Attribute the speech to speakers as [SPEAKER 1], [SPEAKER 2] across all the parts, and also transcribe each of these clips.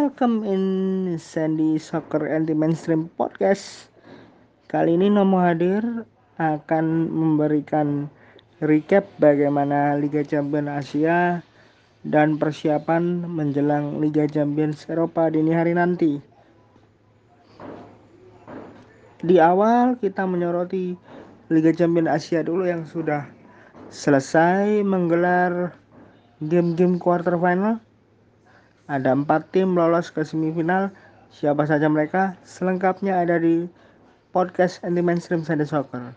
[SPEAKER 1] welcome in Sandy Soccer Anti Mainstream Podcast. Kali ini Nomo hadir akan memberikan recap bagaimana Liga Champions Asia dan persiapan menjelang Liga Champions Eropa dini hari nanti. Di awal kita menyoroti Liga Champions Asia dulu yang sudah selesai menggelar game-game quarter final ada empat tim lolos ke semifinal. Siapa saja mereka? Selengkapnya ada di podcast Anti Mainstream Sunday Soccer.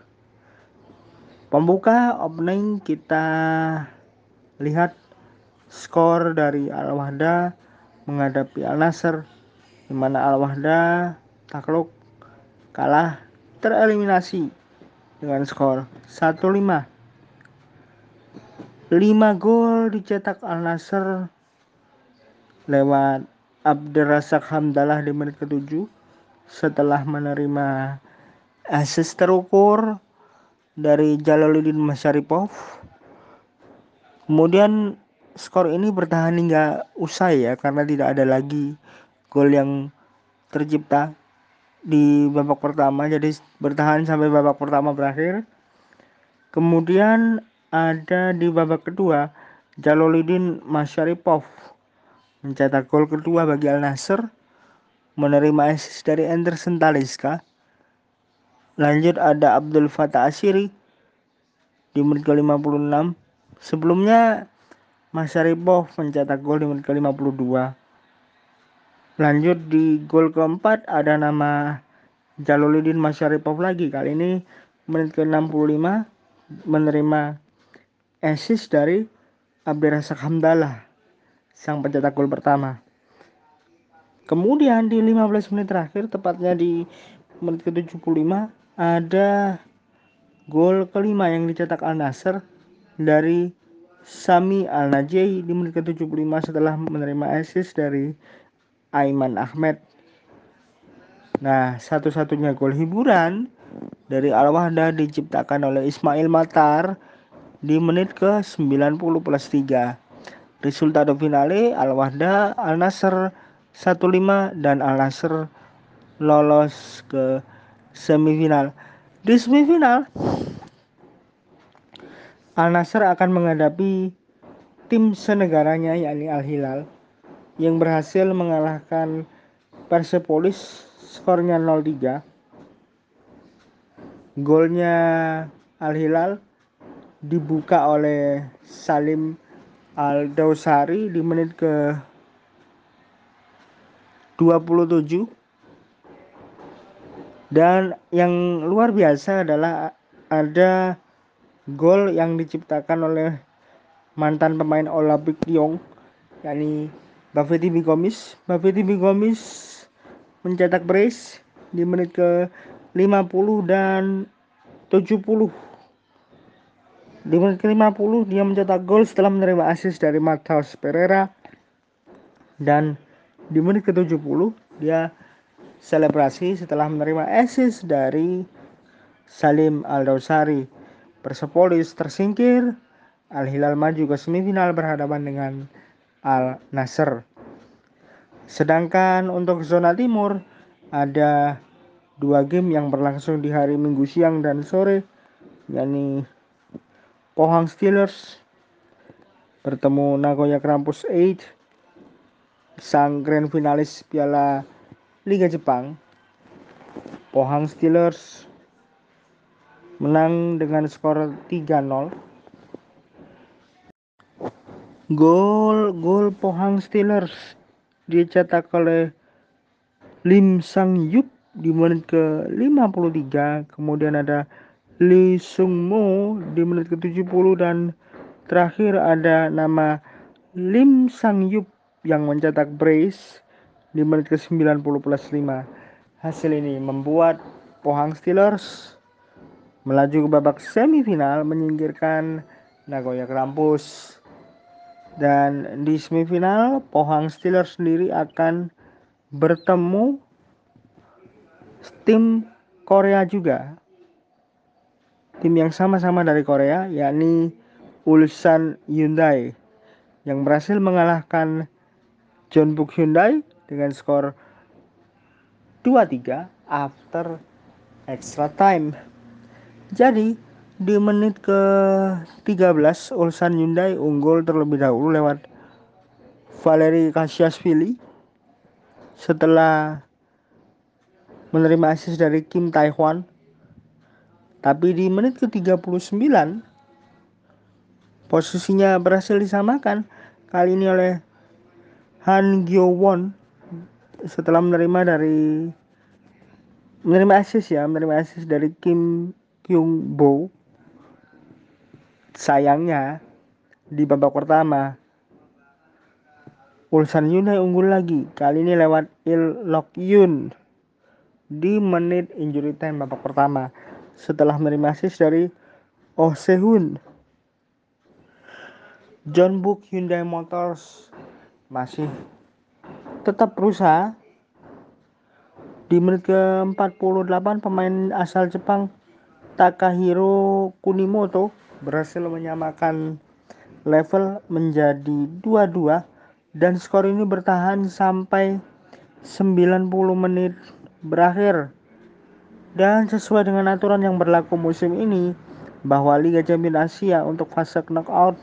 [SPEAKER 1] Pembuka opening kita lihat skor dari Al Wahda menghadapi Al Nasr di mana Al Wahda takluk kalah tereliminasi dengan skor 1-5. 5 gol dicetak Al Nasr lewat Abderrazak Hamdalah di menit ke-7 setelah menerima assist terukur dari Jalaluddin Masyaripov. Kemudian skor ini bertahan hingga usai ya karena tidak ada lagi gol yang tercipta di babak pertama jadi bertahan sampai babak pertama berakhir. Kemudian ada di babak kedua Jalaluddin Masyaripov mencetak gol kedua bagi Al Nasr, menerima assist dari Anderson Taliska. Lanjut ada Abdul Fatah Asiri di menit ke-56. Sebelumnya Masaripov mencetak gol di menit ke-52. Lanjut di gol keempat ada nama Jaluluddin Masyaripov lagi. Kali ini menit ke-65 menerima assist dari Abdirasa Hamdalah sang pencetak gol pertama. Kemudian di 15 menit terakhir, tepatnya di menit ke-75, ada gol kelima yang dicetak Al Nasr dari Sami Al Najei di menit ke-75 setelah menerima assist dari Aiman Ahmed. Nah, satu-satunya gol hiburan dari Al Wahda diciptakan oleh Ismail Matar di menit ke-90 plus 3. Resultado finale Al Wahda Al Nasr 1-5 dan Al Nasr lolos ke semifinal. Di semifinal Al Nasr akan menghadapi tim senegaranya yakni Al Hilal yang berhasil mengalahkan Persepolis skornya 0-3. Golnya Al Hilal dibuka oleh Salim Aldo Sari di menit ke 27 dan yang luar biasa adalah ada gol yang diciptakan oleh mantan pemain Olympic Lyon yakni Bafeti Bigomis. Bafeti Bigomis mencetak brace di menit ke 50 dan 70 di menit ke-50 dia mencetak gol setelah menerima assist dari Matheus Pereira dan di menit ke-70 dia selebrasi setelah menerima assist dari Salim Aldosari. Persepolis tersingkir, Al Hilal maju ke semifinal berhadapan dengan Al Nasr. Sedangkan untuk zona timur ada dua game yang berlangsung di hari Minggu siang dan sore, yakni Pohang Steelers bertemu Nagoya Grampus 8 sang grand finalis Piala Liga Jepang. Pohang Steelers menang dengan skor 3-0 gol gol Pohang Steelers dicetak oleh Lim Sang Yup di menit ke 53 kemudian ada Lee Sung Mo di menit ke-70 dan terakhir ada nama Lim Sang Yup yang mencetak brace di menit ke-90 plus 5. Hasil ini membuat Pohang Steelers melaju ke babak semifinal menyingkirkan Nagoya Grampus. Dan di semifinal Pohang Steelers sendiri akan bertemu tim Korea juga tim yang sama-sama dari Korea yakni Ulsan Hyundai yang berhasil mengalahkan Jeonbuk Hyundai dengan skor 2-3 after extra time. Jadi di menit ke 13 Ulsan Hyundai unggul terlebih dahulu lewat Valeri Kasiashvili setelah menerima asis dari Kim Tae-hwan. Tapi di menit ke 39 posisinya berhasil disamakan. Kali ini oleh Han Gyo Won setelah menerima dari menerima asis ya menerima asis dari Kim Kyung Bo sayangnya di babak pertama Ulsan Hyundai unggul lagi. Kali ini lewat Il Lok Yun di menit injury time babak pertama setelah menerima asis dari Oh Sehun John Book Hyundai Motors masih tetap berusaha di menit ke-48 pemain asal Jepang Takahiro Kunimoto berhasil menyamakan level menjadi 2-2 dan skor ini bertahan sampai 90 menit berakhir. Dan sesuai dengan aturan yang berlaku musim ini bahwa Liga Champions Asia untuk fase knockout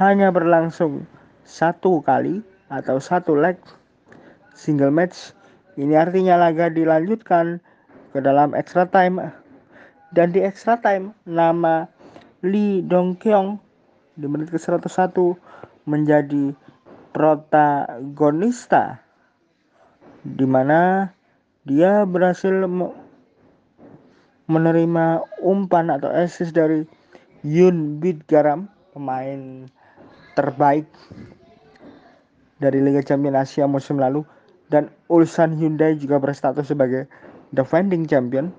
[SPEAKER 1] hanya berlangsung satu kali atau satu leg single match. Ini artinya laga dilanjutkan ke dalam extra time dan di extra time nama Lee Dong Kyung di menit ke-101 menjadi protagonista di mana dia berhasil menerima umpan atau assist dari Yun Garam pemain terbaik dari Liga Champions Asia musim lalu dan Ulsan Hyundai juga berstatus sebagai defending champion.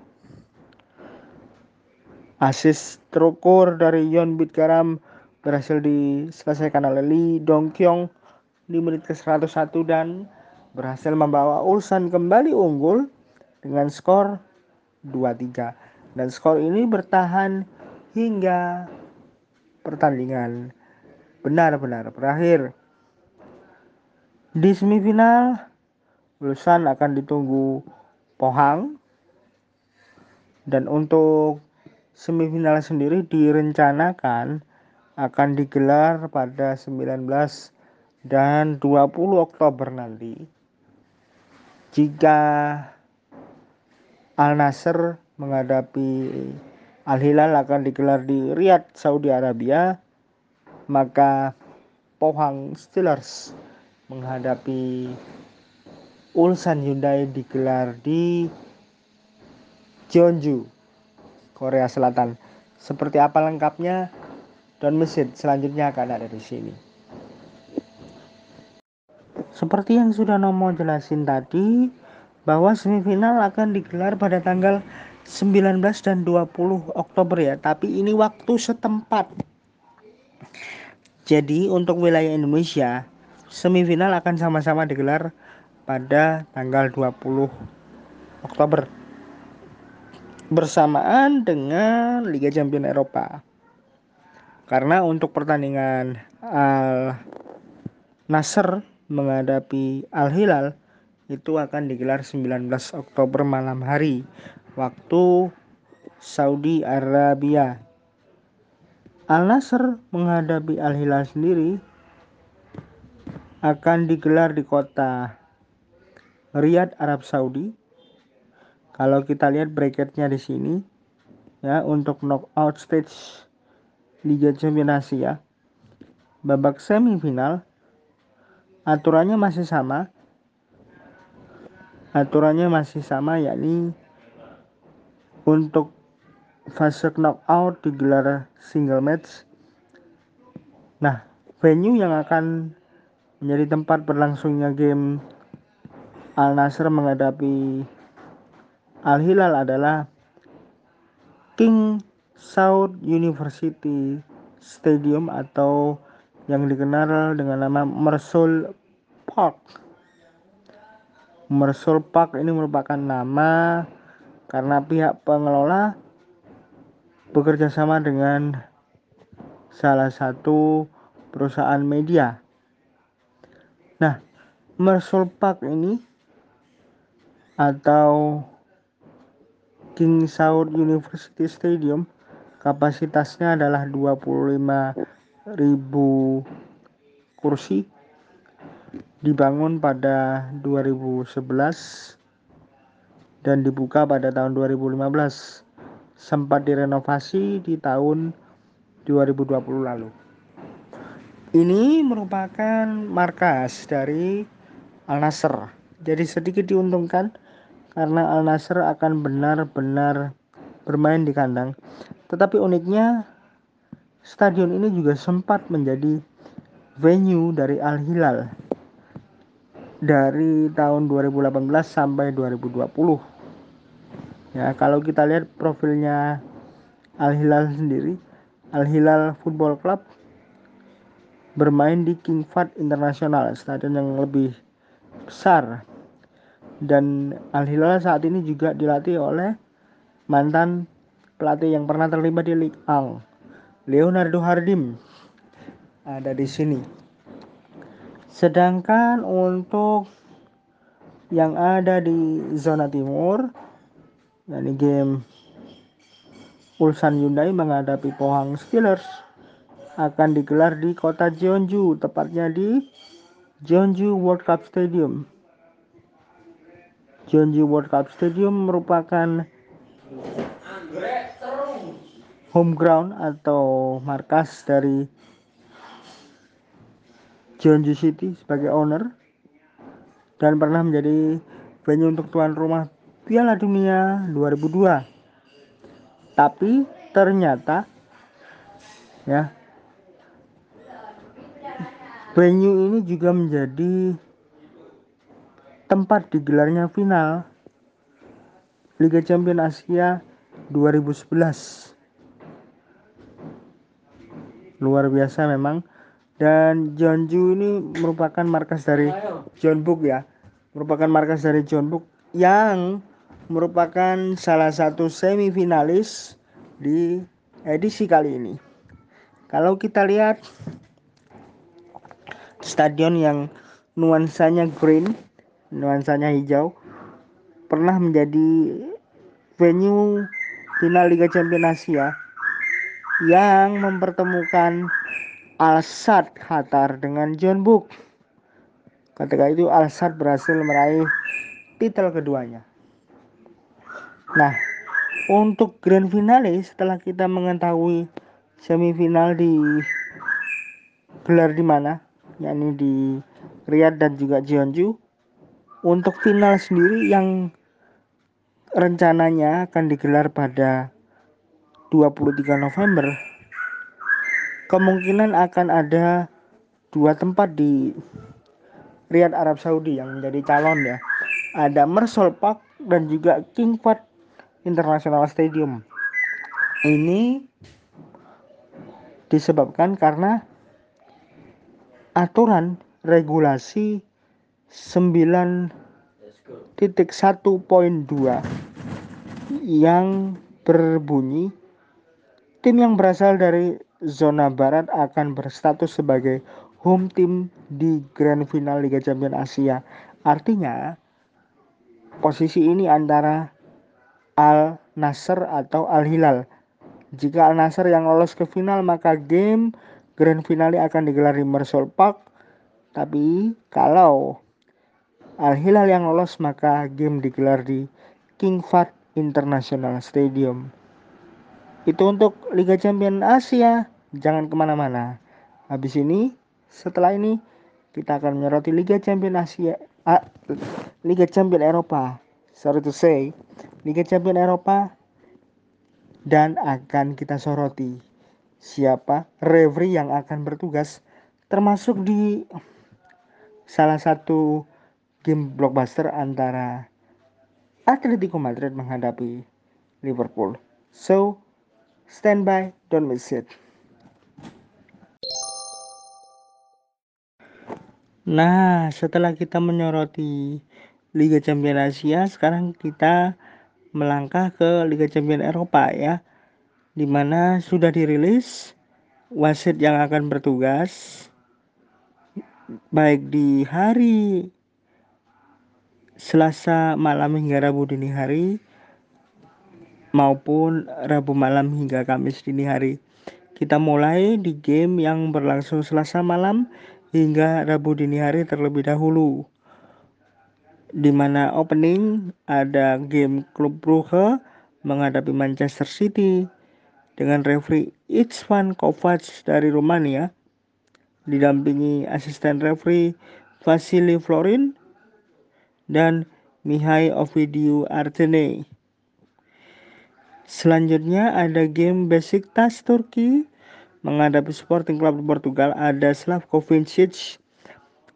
[SPEAKER 1] Asis terukur dari Yon Bitgaram berhasil diselesaikan oleh Lee Dong Kyung di menit ke-101 dan berhasil membawa Ulsan kembali unggul dengan skor 2-3. Dan skor ini bertahan hingga pertandingan benar-benar berakhir. Di semifinal, Ulsan akan ditunggu Pohang. Dan untuk semifinal sendiri direncanakan akan digelar pada 19 dan 20 Oktober nanti. Jika Al Nasser menghadapi Al Hilal akan digelar di Riyadh, Saudi Arabia, maka Pohang Steelers menghadapi Ulsan Hyundai digelar di Jeonju, Korea Selatan. Seperti apa lengkapnya? Don Mesit selanjutnya akan ada di sini. Seperti yang sudah Nomo jelasin tadi, bahwa semifinal akan digelar pada tanggal 19 dan 20 Oktober ya, tapi ini waktu setempat. Jadi untuk wilayah Indonesia, semifinal akan sama-sama digelar pada tanggal 20 Oktober bersamaan dengan Liga Champions Eropa. Karena untuk pertandingan Al Nasr menghadapi Al Hilal itu akan digelar 19 Oktober malam hari waktu Saudi Arabia. Al Nasr menghadapi Al Hilal sendiri akan digelar di kota Riyadh, Arab Saudi. Kalau kita lihat bracketnya di sini, ya untuk knockout stage Liga Champions Asia, babak semifinal, aturannya masih sama. Aturannya masih sama, yakni untuk fase knockout digelar single match. Nah, venue yang akan menjadi tempat berlangsungnya game Al Nasr menghadapi Al Hilal adalah King Saud University Stadium atau yang dikenal dengan nama Mersul Park. Mersul Park ini merupakan nama karena pihak pengelola bekerja sama dengan salah satu perusahaan media. Nah, Mersul Park ini atau King Saud University Stadium kapasitasnya adalah 25.000 kursi dibangun pada 2011 dan dibuka pada tahun 2015 sempat direnovasi di tahun 2020 lalu. Ini merupakan markas dari Al Nasr. Jadi sedikit diuntungkan karena Al Nasr akan benar-benar bermain di kandang. Tetapi uniknya stadion ini juga sempat menjadi venue dari Al Hilal dari tahun 2018 sampai 2020. Ya, kalau kita lihat profilnya Al Hilal sendiri, Al Hilal Football Club bermain di King Fahd International, stadion yang lebih besar dan Al Hilal saat ini juga dilatih oleh mantan pelatih yang pernah terlibat di Ligue 1 Leonardo Hardim ada di sini sedangkan untuk yang ada di zona timur yakni game Ulsan Hyundai menghadapi Pohang Steelers akan digelar di kota Jeonju tepatnya di Jeonju World Cup Stadium. Jeonju World Cup Stadium merupakan home ground atau markas dari Jeonju City sebagai owner dan pernah menjadi venue untuk tuan rumah Piala Dunia 2002. Tapi ternyata ya venue ini juga menjadi tempat digelarnya final Liga Champions Asia 2011. Luar biasa memang. Dan Jeonju ini merupakan markas dari Jeonbuk ya. Merupakan markas dari Jeonbuk yang merupakan salah satu semifinalis di edisi kali ini. Kalau kita lihat stadion yang nuansanya green nuansanya hijau pernah menjadi venue final Liga Champions Asia yang mempertemukan Al Sadd Qatar dengan John Book. Ketika itu Al Sadd berhasil meraih titel keduanya. Nah, untuk grand finale setelah kita mengetahui semifinal di gelar di mana, yakni di Riyadh dan juga Jeonju, untuk final sendiri yang rencananya akan digelar pada 23 November, kemungkinan akan ada dua tempat di Riyadh Arab Saudi yang menjadi calon ya. Ada Mersol Park dan juga King Fahd International Stadium. Ini disebabkan karena aturan regulasi 9.1.2 yang berbunyi tim yang berasal dari zona barat akan berstatus sebagai home team di grand final Liga Champions Asia. Artinya posisi ini antara Al Nasr atau Al Hilal. Jika Al Nasr yang lolos ke final maka game grand finale akan digelar di Mersol Park. Tapi kalau Al Hilal yang lolos maka game digelar di King Fahd International Stadium. Itu untuk Liga Champion Asia. Jangan ke mana-mana. Habis ini, setelah ini kita akan menyoroti Liga Champion Asia, ah, Liga Champion Eropa. Sorry to say, Liga Champion Eropa dan akan kita soroti siapa referee yang akan bertugas termasuk di salah satu game blockbuster antara Atletico Madrid menghadapi Liverpool. So, stand by, don't miss it. Nah, setelah kita menyoroti Liga Champions Asia, sekarang kita melangkah ke Liga Champions Eropa ya. Di mana sudah dirilis wasit yang akan bertugas baik di hari Selasa malam hingga Rabu dini hari maupun Rabu malam hingga Kamis dini hari. Kita mulai di game yang berlangsung Selasa malam hingga Rabu dini hari terlebih dahulu. Di mana opening ada game klub Brugge menghadapi Manchester City dengan referee Itzvan Kovac dari Rumania didampingi asisten referee Vasily Florin dan Mihai Ovidiu Artene. Selanjutnya ada game basic Besiktas Turki menghadapi Sporting Club Portugal ada Slavko Vincic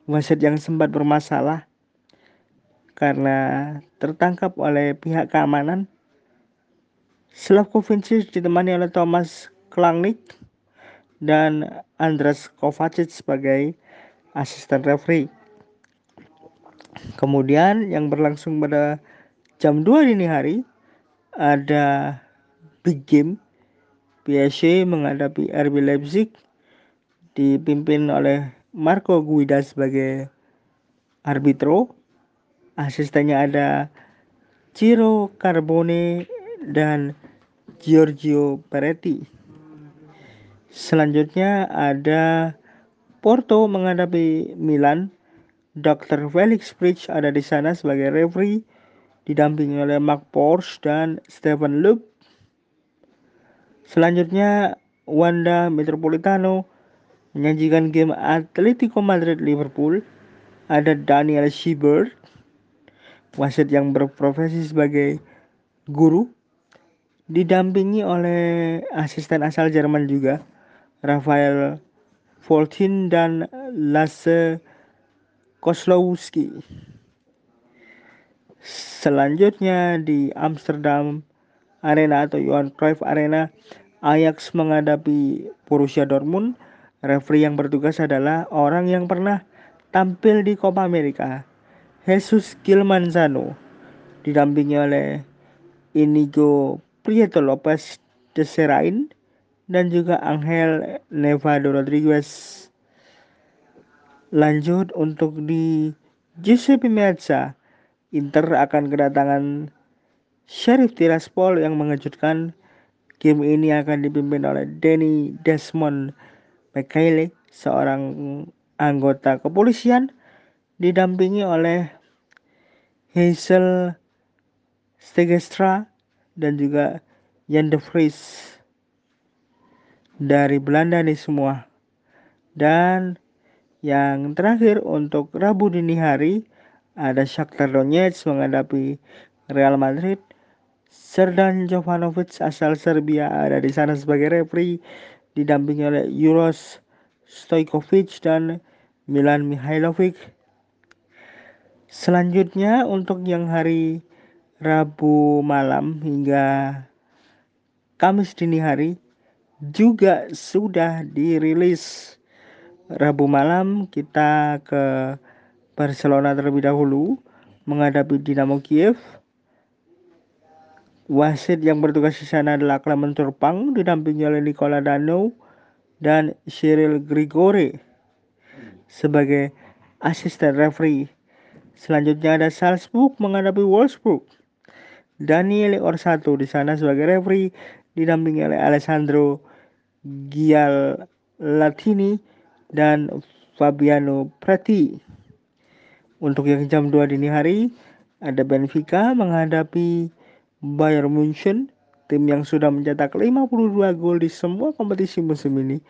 [SPEAKER 1] wasit yang sempat bermasalah karena tertangkap oleh pihak keamanan. Slavko Vincic ditemani oleh Thomas Klangnik dan Andras Kovacic sebagai asisten referee. Kemudian yang berlangsung pada jam 2 dini hari ada big game PSG menghadapi RB Leipzig dipimpin oleh Marco Guida sebagai arbitro. Asistennya ada Ciro Carbone dan Giorgio Peretti. Selanjutnya ada Porto menghadapi Milan Dr. Felix Bridge ada di sana sebagai referee didampingi oleh Mark Porsche dan Stephen Loop. Selanjutnya Wanda Metropolitano menyajikan game Atletico Madrid Liverpool. Ada Daniel Schieber, wasit yang berprofesi sebagai guru, didampingi oleh asisten asal Jerman juga, Rafael Voltin dan Lasse Kozlowski. Selanjutnya di Amsterdam Arena atau Johan Cruyff Arena, Ajax menghadapi Borussia Dortmund. Referee yang bertugas adalah orang yang pernah tampil di Copa America, Jesus Gilmanzano, didampingi oleh Inigo Prieto Lopez de Serain dan juga Angel Nevado Rodriguez. Lanjut untuk di Giuseppe Meazza, Inter akan kedatangan Sheriff Tiraspol yang mengejutkan. Game ini akan dipimpin oleh Danny Desmond McKayle, seorang anggota kepolisian didampingi oleh Hazel Stegestra dan juga Jan de Vries dari Belanda nih semua. Dan yang terakhir untuk Rabu dini hari ada Shakhtar Donetsk menghadapi Real Madrid. Serdan Jovanovic asal Serbia ada di sana sebagai referee didampingi oleh Juros Stojkovic dan Milan Mihailovic. Selanjutnya untuk yang hari Rabu malam hingga Kamis dini hari juga sudah dirilis Rabu malam kita ke Barcelona terlebih dahulu menghadapi Dinamo Kiev. Wasit yang bertugas di sana adalah Clement Turpang didampingi oleh Nicola Dano dan Cyril Grigore sebagai asisten referee. Selanjutnya ada Salzburg menghadapi Wolfsburg. Daniel Orsato di sana sebagai referee didampingi oleh Alessandro Gial Latini dan Fabiano Prati. Untuk yang jam 2 dini hari, ada Benfica menghadapi Bayern Munchen, tim yang sudah mencetak 52 gol di semua kompetisi musim ini.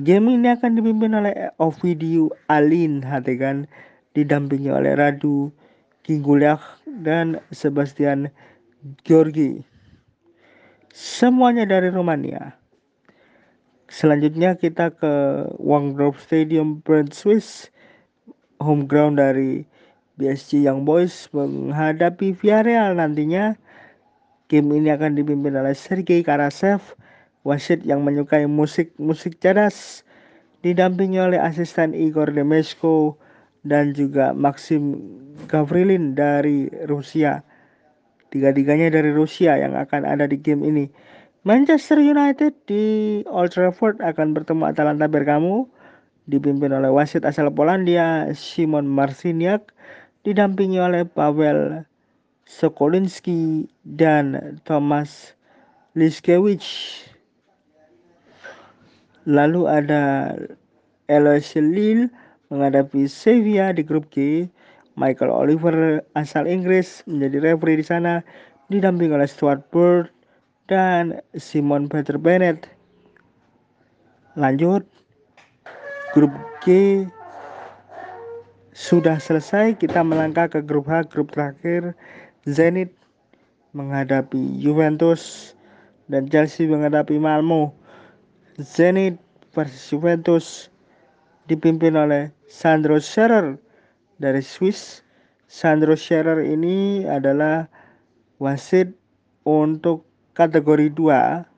[SPEAKER 1] Game ini akan dipimpin oleh Ovidio Alin Hategan, didampingi oleh Radu Kingulyak dan Sebastian Georgi. Semuanya dari Rumania. Selanjutnya kita ke Wangdorf Stadium Brand Swiss home ground dari BSG Young Boys menghadapi Villarreal nantinya. Game ini akan dipimpin oleh Sergei Karasev, wasit yang menyukai musik-musik cerdas, didampingi oleh asisten Igor Demesko dan juga Maxim Gavrilin dari Rusia. Tiga-tiganya dari Rusia yang akan ada di game ini. Manchester United di Old Trafford akan bertemu Atalanta Bergamo dipimpin oleh wasit asal Polandia Simon Marciniak didampingi oleh Pavel Sokolinski dan Thomas Liskewicz. Lalu ada Eloise Lille menghadapi Sevilla di grup G. Michael Oliver asal Inggris menjadi referee di sana didampingi oleh Stuart Bird dan Simon Peter Bennett. Lanjut, grup G sudah selesai. Kita melangkah ke grup H, grup terakhir. Zenit menghadapi Juventus dan Chelsea menghadapi Malmo. Zenit versus Juventus dipimpin oleh Sandro Scherer dari Swiss. Sandro Scherer ini adalah wasit untuk kategori 2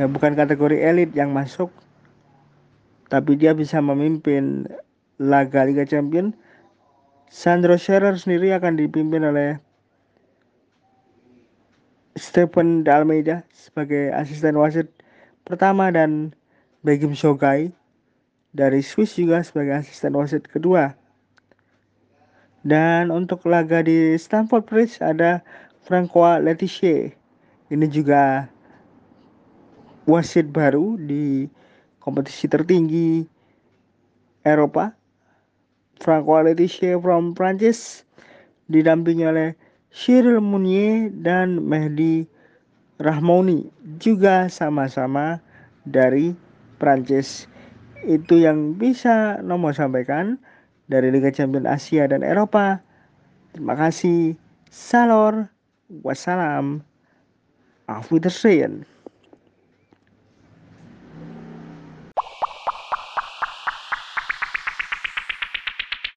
[SPEAKER 1] ya bukan kategori elit yang masuk tapi dia bisa memimpin laga Liga Champion Sandro Scherer sendiri akan dipimpin oleh Stephen Dalmeida sebagai asisten wasit pertama dan Begim Shogai dari Swiss juga sebagai asisten wasit kedua. Dan untuk laga di Stamford Bridge ada Francois Letitia. Ini juga wasit baru di kompetisi tertinggi Eropa. Francois Letitia from Prancis didampingi oleh Cyril Munier dan Mehdi Rahmoni juga sama-sama dari Prancis. Itu yang bisa nomor sampaikan dari Liga Champions Asia dan Eropa. Terima kasih. Salor. Wassalam. Auf Wiedersehen.